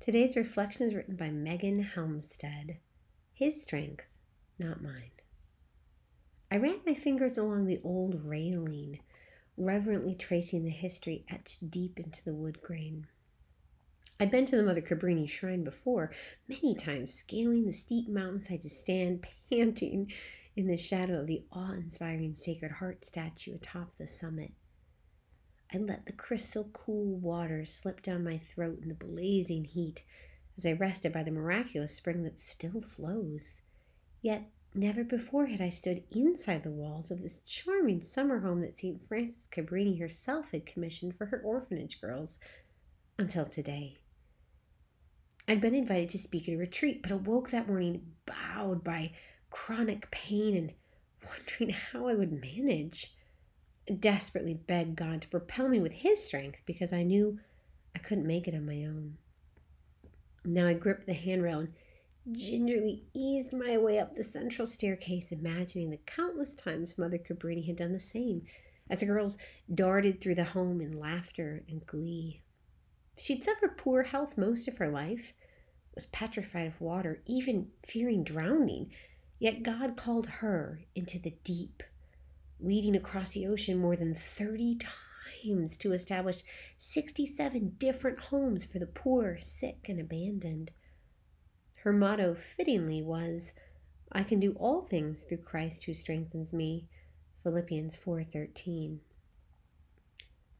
Today's reflection is written by Megan Hjelmstad. His strength, not mine. I ran my fingers along the old railing, reverently tracing the history etched deep into the wood grain. I'd been to the Mother Cabrini shrine before, many times, scaling the steep mountainside to stand panting in the shadow of the awe inspiring Sacred Heart statue atop the summit. I let the crystal cool water slip down my throat in the blazing heat as I rested by the miraculous spring that still flows. Yet never before had I stood inside the walls of this charming summer home that St. Frances Cabrini herself had commissioned for her orphanage girls until today. I'd been invited to speak at a retreat, but awoke that morning bowed by chronic pain and wondering how I would manage desperately begged God to propel me with His strength because I knew I couldn't make it on my own. Now I gripped the handrail and gingerly eased my way up the central staircase, imagining the countless times Mother Cabrini had done the same as the girls darted through the home in laughter and glee. She'd suffered poor health most of her life, was petrified of water, even fearing drowning, yet God called her into the deep leading across the ocean more than 30 times to establish 67 different homes for the poor, sick, and abandoned. Her motto, fittingly, was, I can do all things through Christ who strengthens me. Philippians 4:13.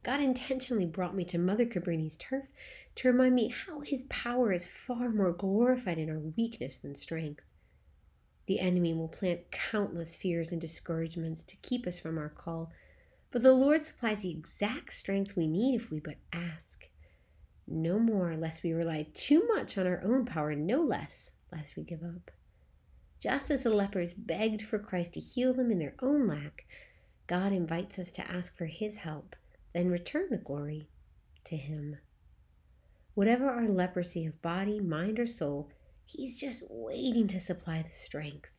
God intentionally brought me to Mother Cabrini's turf to remind me how his power is far more glorified in our weakness than strength. The enemy will plant countless fears and discouragements to keep us from our call, but the Lord supplies the exact strength we need if we but ask. No more, lest we rely too much on our own power, no less, lest we give up. Just as the lepers begged for Christ to heal them in their own lack, God invites us to ask for His help, then return the glory to Him. Whatever our leprosy of body, mind, or soul, He's just waiting to supply the strength.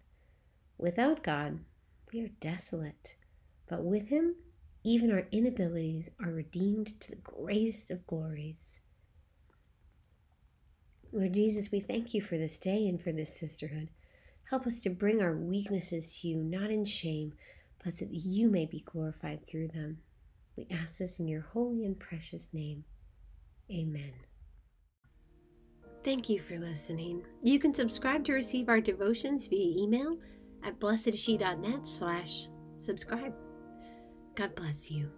Without God, we are desolate, but with Him, even our inabilities are redeemed to the greatest of glories. Lord Jesus, we thank you for this day and for this sisterhood. Help us to bring our weaknesses to you, not in shame, but that you may be glorified through them. We ask this in your holy and precious name. Amen. Thank you for listening. You can subscribe to receive our devotions via email at blessedshe.net slash subscribe. God bless you.